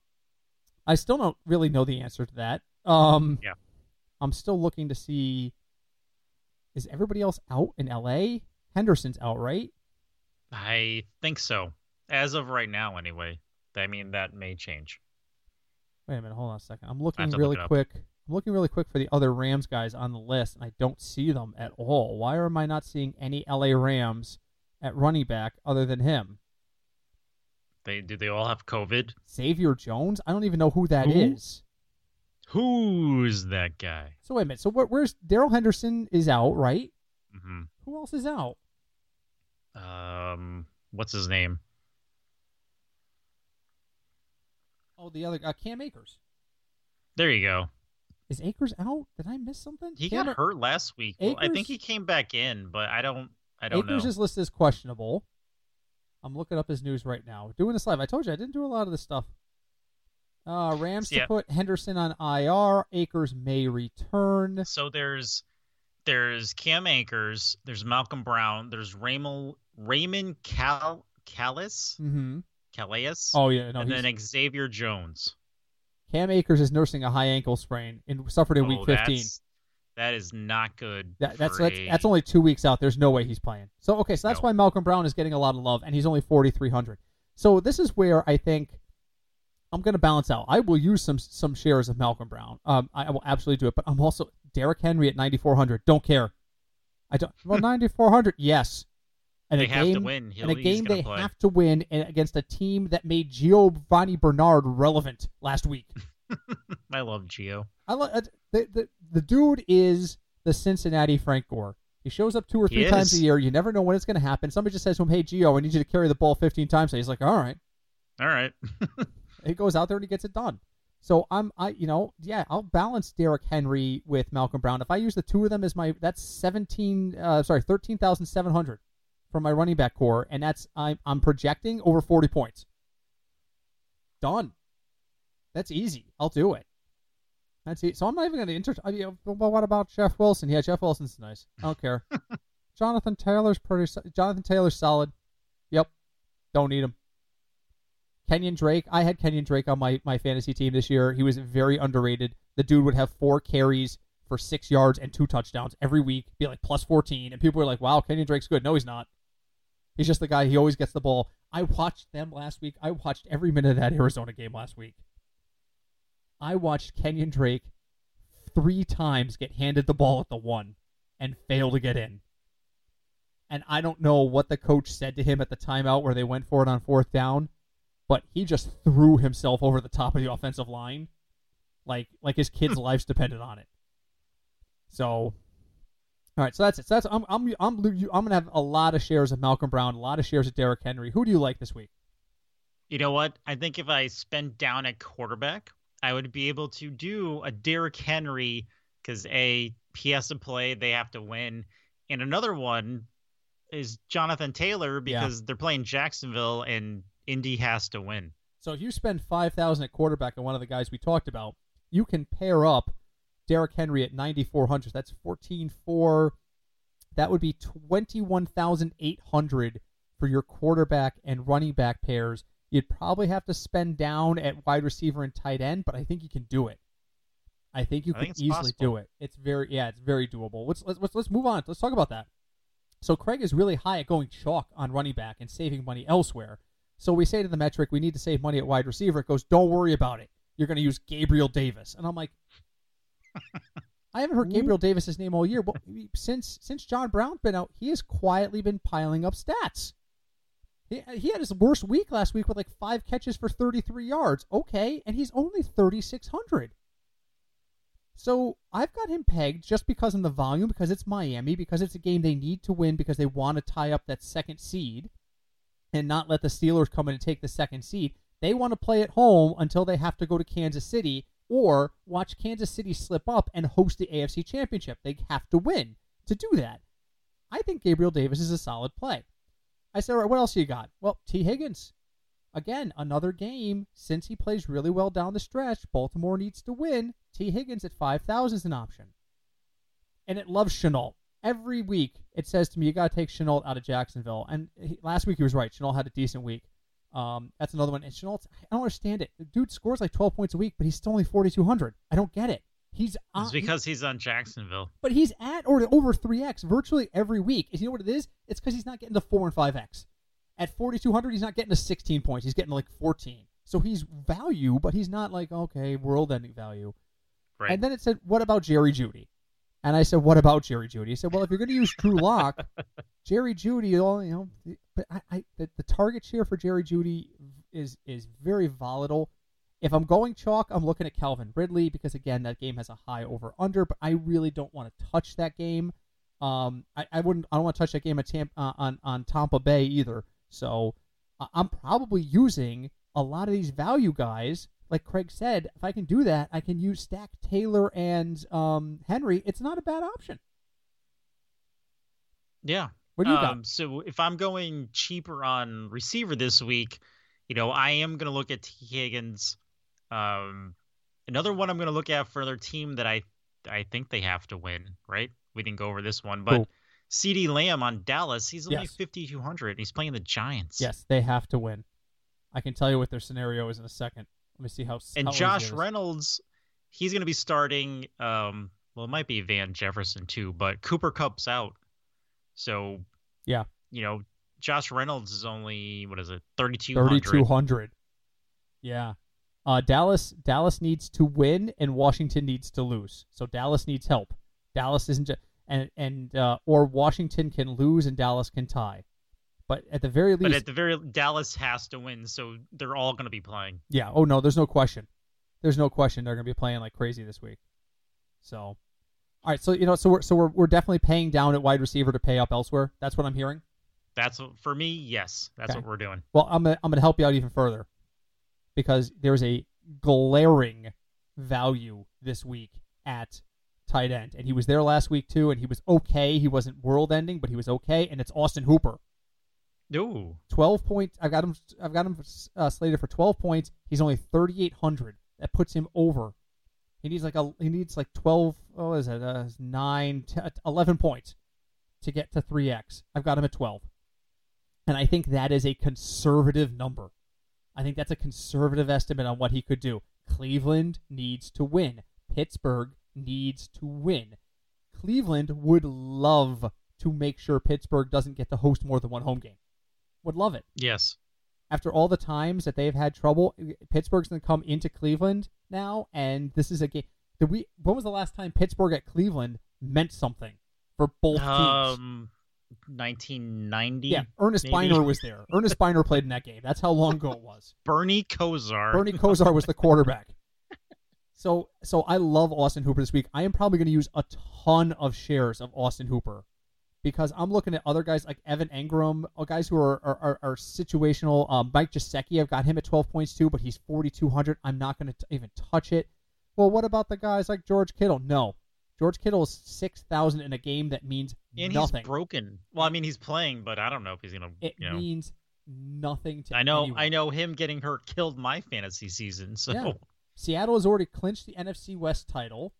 I still don't really know the answer to that. Um, Yeah. I'm still looking to see. Is everybody else out in L.A.? Henderson's out, right? I think so. As of right now, anyway. I mean, that may change. Wait a minute, hold on a second. I'm looking really look quick. I'm looking really quick for the other Rams guys on the list, and I don't see them at all. Why am I not seeing any LA Rams at running back other than him? They do they all have COVID? Xavier Jones? I don't even know who that is. Who? Who's that guy? So wait a minute. So where, where's Darrell Henderson is out, right? hmm Who else is out? Um, what's his name? Oh, the other uh, Cam Akers. There you go. Is Akers out? Did I miss something? He Cam- got hurt last week. Well, I think he came back in, but I don't. I don't Akers know. is listed as questionable. I'm looking up his news right now. Doing this live. I told you I didn't do a lot of this stuff. Uh, Rams to put Henderson on IR. Akers may return. So there's there's Cam Akers, there's Malcolm Brown, there's Raymond Raymond Cal Callis Mm-hmm. Calais, Oh yeah, no. and he's- then Xavier Jones. Cam Akers is nursing a high ankle sprain and suffered in Oh, week 15. that's- not good. That, that's that's, that's only two weeks out. There's no way he's playing. So okay, so that's No. why Malcolm Brown is getting a lot of love, and he's only 4,300. So this is where I think I'm going to balance out. I will use some some shares of Malcolm Brown. Um, I, I will absolutely do it, but I'm also Derrick Henry at 9,400. Don't care. I don't. Well, *laughs* 9,400. Yes. And They a have to game, win. He'll, and a game they play. have to win against a team that made Giovani Bernard relevant last week. *laughs* I love Gio. I like the, the the dude is the Cincinnati Frank Gore. He shows up two or three times a year. You never know when it's going to happen. Somebody just says to him, "Hey, Gio, I need you to carry the ball 15 times." And he's like, "All right." All right. *laughs* He goes out there and he gets it done. So I'm, I, you know, yeah, I'll balance Derrick Henry with Malcolm Brown. If I use the two of them as my, that's 17, uh, sorry, 13,700 for my running back core, and that's I'm I'm projecting over 40 points. Done. That's easy. I'll do it. That's it. So I'm not even going to inter. I mean, well, what about Jeff Wilson? Yeah, Jeff Wilson's nice. I don't care. *laughs* Jonathan Taylor's pretty. Jonathan Taylor's solid. Yep. Don't need him. Kenyon Drake. I had Kenyon Drake on my, my fantasy team this year. He was very underrated. The dude would have four carries for six yards and two touchdowns every week, be like plus 14. And people were like, wow, Kenyon Drake's good. No, he's not. He's just the guy. He always gets the ball. I watched them last week. I watched every minute of that Arizona game last week. I watched Kenyon Drake three times get handed the ball at the one and fail to get in. And I don't know what the coach said to him at the timeout where they went for it on fourth down, but he just threw himself over the top of the offensive line, like like his kid's hmm. life's depended on it. So, all right, so that's it. So that's I'm I'm I'm I'm gonna have a lot of shares of Malcolm Brown, a lot of shares of Derrick Henry. Who do you like this week? You know what? I think if I spend down at quarterback, I would be able to do a Derrick Henry because a he has to play, they have to win, and another one is Jonathan Taylor Yeah. because they're playing Jacksonville and Indy has to win. So if you spend five thousand at quarterback on one of the guys we talked about, you can pair up Derrick Henry at ninety four hundred. That's fourteen four. That would be twenty one thousand eight hundred for your quarterback and running back pairs. You'd probably have to spend down at wide receiver and tight end, but I think you can do it. I think you I can think easily do it. It's very yeah, it's very doable. Let's let's let's, let's move on. Let's talk about that. So Craig is really high at going chalk on running back and saving money elsewhere. So we say to the metric, we need to save money at wide receiver. It goes, don't worry about it. You're going to use Gabriel Davis, and I'm like, I haven't heard Gabriel Davis's name all year. But since since John Brown's been out, he has quietly been piling up stats. He, he had his worst week last week with like five catches for 33 yards. Okay, and he's only 3,600. So I've got him pegged just because of the volume, because it's Miami, because it's a game they need to win, because they want to tie up that second seed and not let the Steelers come in and take the second seed. They want to play at home until they have to go to Kansas City or watch Kansas City slip up and host the AFC Championship. They have to win to do that. I think Gabriel Davis is a solid play. I said, all right, what else you got? Well, Tee Higgins. Again, another game. Since he plays really well down the stretch, Baltimore needs to win. Tee Higgins at 5,000 is an option. And it loves Shenault. Every week, it says to me, you got to take Shenault out of Jacksonville. And he, last week, he was right. Shenault had a decent week. Um, that's another one. And Shenault, I don't understand it. The dude scores like 12 points a week, but he's still only 4,200. I don't get it. He's on, It's because he's on Jacksonville. but he's at or over 3x virtually every week. And you know what it is? It's because he's not getting the 4 and 5x. At 4,200, he's not getting to 16 points. He's getting like 14. So he's value, but he's not like, okay, world ending value. Right. And then it said, what about Jerry Jeudy? And I said, what about Jerry Jeudy? He said, well, if you're going to use Drew Lock, *laughs* Jerry Jeudy, you know, but I, I the, the target share for Jerry Jeudy is is very volatile. If I'm going chalk, I'm looking at Calvin Ridley because again, that game has a high over under, but I really don't want to touch that game. Um, I, I wouldn't. I don't want to touch that game at Tampa, uh, on on Tampa Bay either. So I'm probably using a lot of these value guys. Like Craig said, if I can do that, I can use Stack Taylor and um, Henry. It's not a bad option. yeah. What do you got? Um, so if I'm going cheaper on receiver this week, you know, I am going to look at Tee Higgins. Um, another one I'm going to look at for their team that I I think they have to win. Right? We didn't go over this one, but Cool. CeeDee Lamb on Dallas, he's only Yes. 5,200. He's playing the Giants. Yes, they have to win. I can tell you what their scenario is in a second. Let me see how. And how Josh. Reynolds, he's going to be starting. Um, well, it might be Van Jefferson too, but Cooper Kupp's out. So Yeah. you know, Josh Reynolds is only what is it, 3,200. 3,200. Yeah. Uh, Dallas Dallas needs to win and Washington needs to lose. So Dallas needs help. Dallas isn't just and and uh, or Washington can lose and Dallas can tie. But at the very least, But at the very Dallas has to win, so they're all going to be playing. yeah. Oh no, there's no question. There's no question they're going to be playing like crazy this week. So, all right. So you know, so we're so we're we're definitely paying down at wide receiver to pay up elsewhere. That's what I'm hearing. That's what, for me. Yes, that's Okay. what we're doing. Well, I'm gonna, I'm going to help you out even further because there's a glaring value this week at tight end, and he was there last week too, and he was okay. He wasn't world ending, but he was okay, and it's Austin Hooper. Ooh, 12 points. I've got him. I've got him uh, slated for 12 points. He's only 3,800. That puts him over. He needs like a. He needs like 12. Oh, is it? Uh, nine, t- 11 points to get to 3x. I've got him at 12, and I think that is a conservative number. I think that's a conservative estimate on what he could do. Cleveland needs to win. Pittsburgh needs to win. Cleveland would love to make sure Pittsburgh doesn't get to host more than one home game. Would love it. yes. After all the times that they've had trouble, Pittsburgh's going to come into Cleveland now, and this is a game. Did we? When was the last time Pittsburgh at Cleveland meant something for both teams? Um, 1990. yeah, Earnest maybe. Byner was there. Earnest Byner played in that game. That's how long ago it was. *laughs* Bernie Kosar. Bernie Kosar was the quarterback. So, so I love Austin Hooper this week. I am probably going to use a ton of shares of Austin Hooper because I'm looking at other guys like Evan Engram, uh, guys who are are, are, are situational. Um, Mike Gesicki, I've got him at 12 points too, but he's 4,200. I'm not going to even touch it. Well, what about the guys like George Kittle? No, George Kittle is 6,000 in a game that means and nothing. he's broken. Well, I mean, he's playing, but I don't know if he's gonna. it you know, means nothing to I know, anyone. I know him getting hurt killed my fantasy season. *laughs* So Yeah. Seattle has already clinched the NFC West title.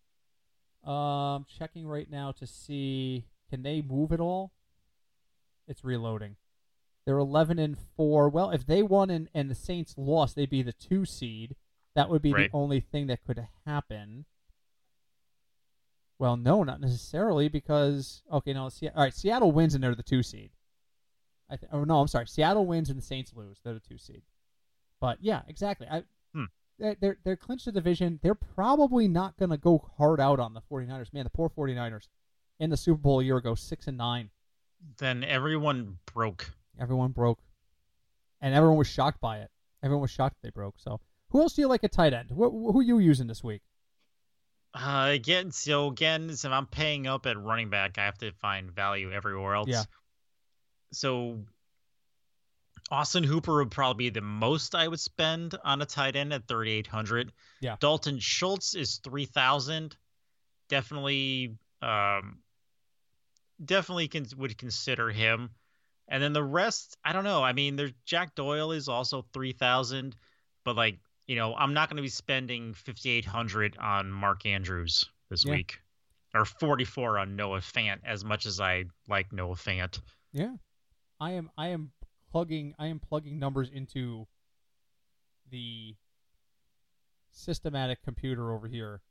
Um, checking right now to see can they move at all. It's reloading. They're eleven and four. Well, if they won and, and the Saints lost, they'd be the two seed. That would be Right. the only thing that could happen. Well, no, not necessarily because okay, no. see, all right, Seattle wins and they're the two seed. I th- oh no, I'm sorry. Seattle wins and the Saints lose. They're the two seed. But yeah, exactly. I Hmm. they're, they're they're clinched the division. They're probably not going to go hard out on the 49ers. Man, the poor 49ers in the Super Bowl a year ago, 6 and 9. then everyone broke. Everyone broke. And everyone was shocked by it. Everyone was shocked they broke. So, who else do you like at tight end? Wh- wh- who you using this week? Uh, again, so again, if I'm paying up at running back, I have to find value everywhere else. Yeah. So Austin Hooper would probably be the most I would spend on a tight end at 3,800. Yeah. Dalton Schultz is 3,000. Definitely, um, definitely can, would consider him. And then the rest, I don't know. I mean, there's Jack Doyle is also 3,000, but like, you know, I'm not going to be spending 5,800 on Mark Andrews this Yeah. week or 44 on Noah Fant as much as I like Noah Fant. Yeah. I am I am plugging I am plugging numbers into the systematic computer over here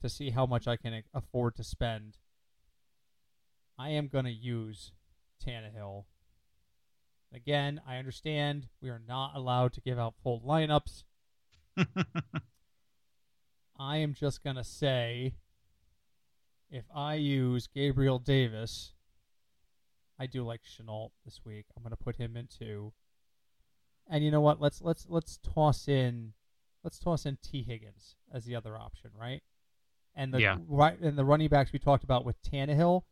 to see how much I can afford to spend. I am going to use Tannehill. Again, I understand we are not allowed to give out full lineups. *laughs* I am just going to say if I use Gabriel Davis, I do like Shenault this week. I'm going to put him into And you know what? Let's let's let's toss in let's toss in Tee Higgins as the other option, right? And the Yeah. right and the running backs we talked about with Tannehill,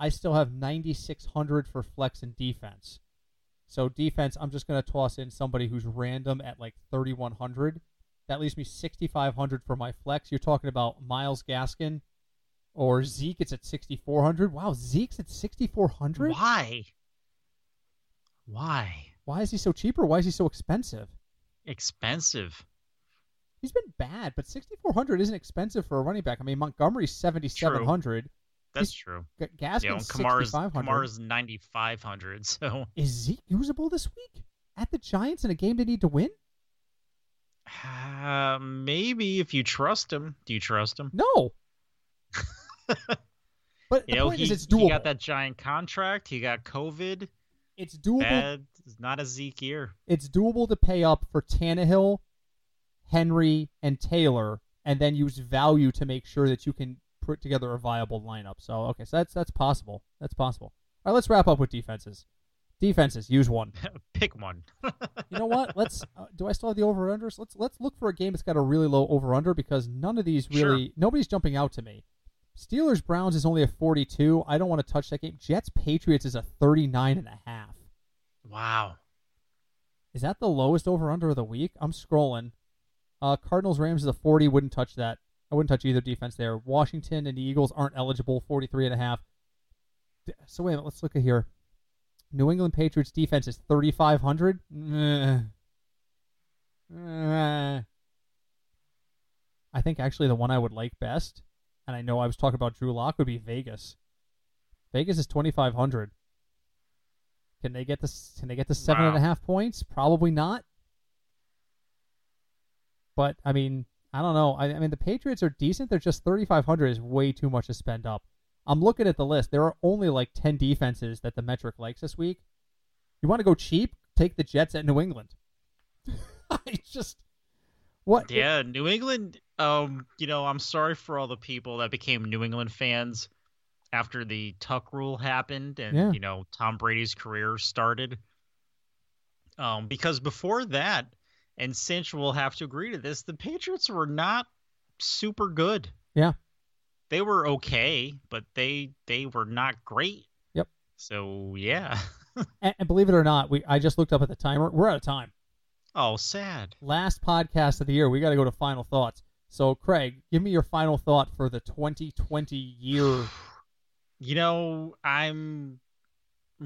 I still have 9600 for flex and defense. So defense, I'm just going to toss in somebody who's random at like 3100. That leaves me 6500 for my flex. You're talking about Myles Gaskin or Zeke. It's at 6400. Wow, Zeke's at 6400. Why? Why? Why is he so cheap or why is he so expensive? Expensive. He's been bad, but 6400 isn't expensive for a running back. I mean, Montgomery's 7700. That's true. G- Yeah, and Gaskin's Kamara's 6500. Kamara's 9500. So Is Zeke usable this week at the Giants in a game they need to win? uh, maybe if you trust him, do you trust him? No. *laughs* but You the know, point he, is, it's he got that giant contract. He got COVID. It's doable. Bad. It's not a Zeke year. It's doable to pay up for Tannehill, Henry, and Taylor, and then use value to make sure that you can put together a viable lineup. So okay, so that's that's possible. That's possible. All right, let's wrap up with defenses. Defenses, use one. *laughs* Pick one. You know what? *laughs* Let's. Uh, do I still have the over unders? Let's let's look for a game that's got a really low over under because none of these Sure. really nobody's jumping out to me. Steelers Browns is only a 42. I don't want to touch that game. Jets Patriots is a 39 and a half. Wow. Is that the lowest over under of the week? I'm scrolling. Uh, Cardinals Rams is a 40. Wouldn't touch that. I wouldn't touch either defense there. Washington and the Eagles aren't eligible. 43 and a half. So wait a minute. Let's look at here. New England Patriots defense is 3,500. Meh. Eh. I think actually the one I would like best, and I know I was talking about Drew Lock, would be Vegas. Vegas is 2,500. Can they get to Can they get to seven and a half points? Probably not. But I mean, I don't know. I, I mean, the Patriots are decent. They're just 3,500 is way too much to spend up. I'm looking at the list. There are only like 10 defenses that the metric likes this week. You want to go cheap? Take the Jets at New England. *laughs* I just what? Yeah, New England. Um, you know, I'm sorry for all the people that became New England fans after the Tuck rule happened and Yeah. you know Tom Brady's career started. Um, because before that, and Cinch will have to agree to this, the Patriots were not super good. Yeah. They were okay, but they they were not great. Yep. So yeah. *laughs* And, and believe it or not, we I just looked up at the timer. We're out of time. oh, sad. Last podcast of the year. We got to go to final thoughts. So, Craig, give me your final thought for the 2020 year. *sighs* you know, I'm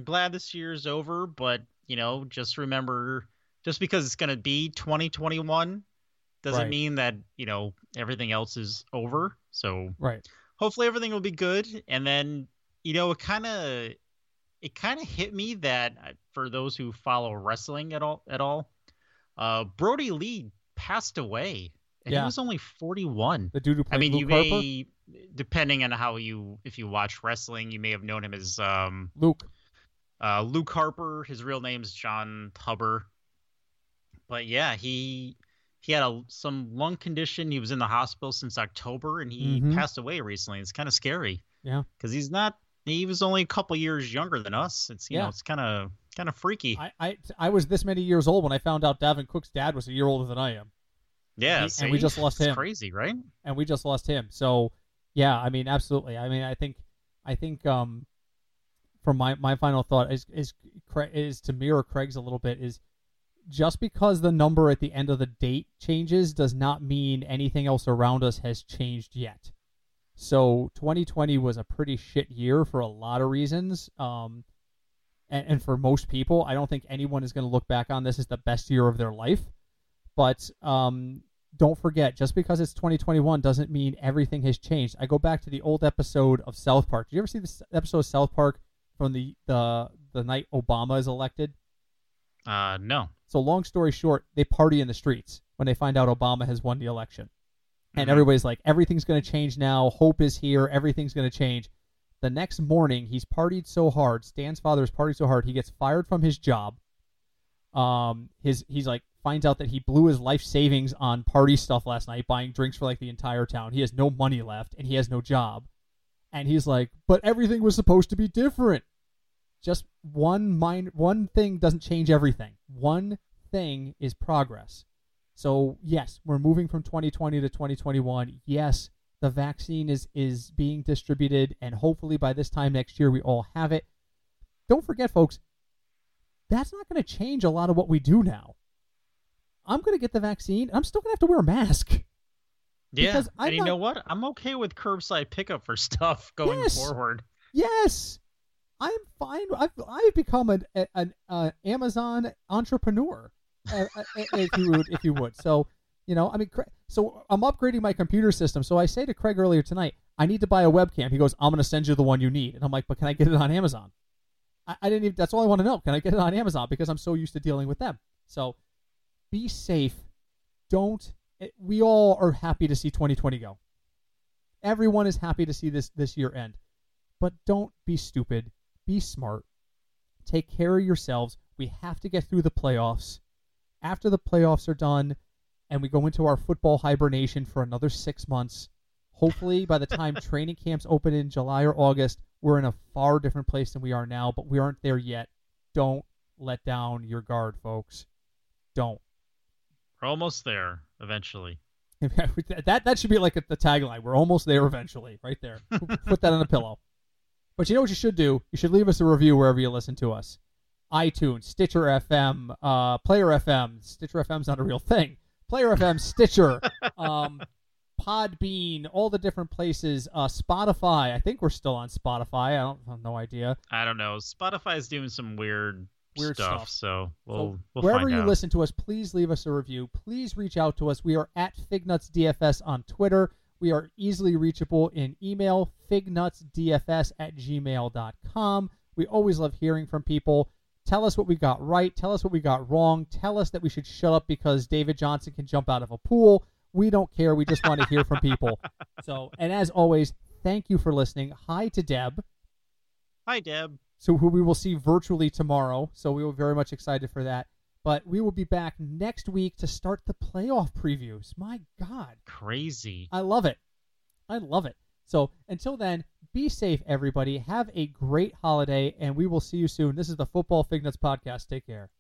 glad this year is over, but you know, just remember, just because it's gonna be 2021 doesn't Right. mean that you know everything else is over. So Right. hopefully everything will be good. And then you know, it kind of it kind of hit me that uh, for those who follow wrestling at all at all, uh, Brodie Lee passed away, and Yeah. he was only 41. The dude who played I mean, Luke you Harper. may, depending on how you, if you watch wrestling, you may have known him as um, Luke. uh, Luke Harper. His real name's Jon Huber. But yeah, he he had a some lung condition. He was in the hospital since October, and he Mhm. passed away recently. It's kind of scary. Yeah. because he's not. He was only a couple years younger than us. It's you Yeah. know, it's kind of kind of freaky. I, I I was this many years old when I found out Dalvin Cook's dad was a year older than I am. Yeah, and see? we just lost It's him. Crazy, right? and we just lost him. So yeah, I mean, absolutely. I mean, I think, I think, um, from my my final thought is is is to mirror Craig's a little bit is just because the number at the end of the date changes does not mean anything else around us has changed yet. So 2020 was a pretty shit year for a lot of reasons. Um, and, and for most people, I don't think anyone is going to look back on this as the best year of their life. But um, don't forget, just because it's 2021 doesn't mean everything has changed. I go back to the old episode of South Park. Did you ever see this episode of South Park from the the the night Obama is elected? Uh, no. So long story short, they party in the streets when they find out Obama has won the election. And Mhm. everybody's like, everything's going to change now. Hope is here. Everything's going to change. The next morning, he's partied so hard. Stan's father's partied so hard, he gets fired from his job. Um, his he's like finds out that he blew his life savings on party stuff last night, buying drinks for like the entire town. He has no money left, and he has no job. And he's like, but everything was supposed to be different just one mind one thing doesn't change everything one thing is progress so yes we're moving from 2020 to 2021 yes the vaccine is is being distributed and hopefully by this time next year we all have it don't forget folks that's not going to change a lot of what we do now i'm going to get the vaccine i'm still going to have to wear a mask Yeah. Because I'm and you not- know what? I'm okay with curbside pickup for stuff *laughs* going Yes. forward. Yes, I'm fine. I've I've become an an uh, Amazon entrepreneur, uh, uh, if you would, if you would. So you know, I mean, so I'm upgrading my computer system. So I say to Craig earlier tonight, I need to buy a webcam. He goes, I'm going to send you the one you need, and I'm like, but can I get it on Amazon? I, I didn't even. That's all I want to know. Can I get it on Amazon? Because I'm so used to dealing with them. So be safe. Don't. it- We all are happy to see 2020 go. Everyone is happy to see this this year end but don't be stupid. Be smart. Take care of yourselves. We have to get through the playoffs. After the playoffs are done and we go into our football hibernation for another six months, hopefully by the time *laughs* training camps open in July or August, we're in a far different place than we are now, but we aren't there yet. Don't let down your guard, folks. Don't. We're almost there eventually. *laughs* that that should be like the tagline. We're almost there eventually, right there. *laughs* Put that on a pillow. But you know what you should do? You should leave us a review wherever you listen to us. iTunes, Stitcher FM, uh, Player FM. Stitcher FM's not a real thing. Player FM, Stitcher, *laughs* um, Podbean, all the different places. Uh, Spotify. I think we're still on Spotify. I don't I have no idea. I don't know. Spotify's doing some weird, Weird stuff, stuff. so we'll So we'll wherever you out. listen to us, please leave us a review. Please reach out to us. We are at FignutsDFS on Twitter. We are easily reachable in email, fignutsdfs at gmail.com. We always love hearing from people. Tell us what we got right. Tell us what we got wrong. Tell us that we should shut up because David Johnson can jump out of a pool. We don't care. We just want to hear from people. *laughs* So, and as always, thank you for listening. Hi to Deb Hi, Deb. so who we will see virtually tomorrow. So we were very much excited for that. But we will be back next week to start the playoff previews. My God. Crazy. I love it. I love it. So until then, be safe, everybody. Have a great holiday, and we will see you soon. This is the Football Fig Nuts Podcast. Take care.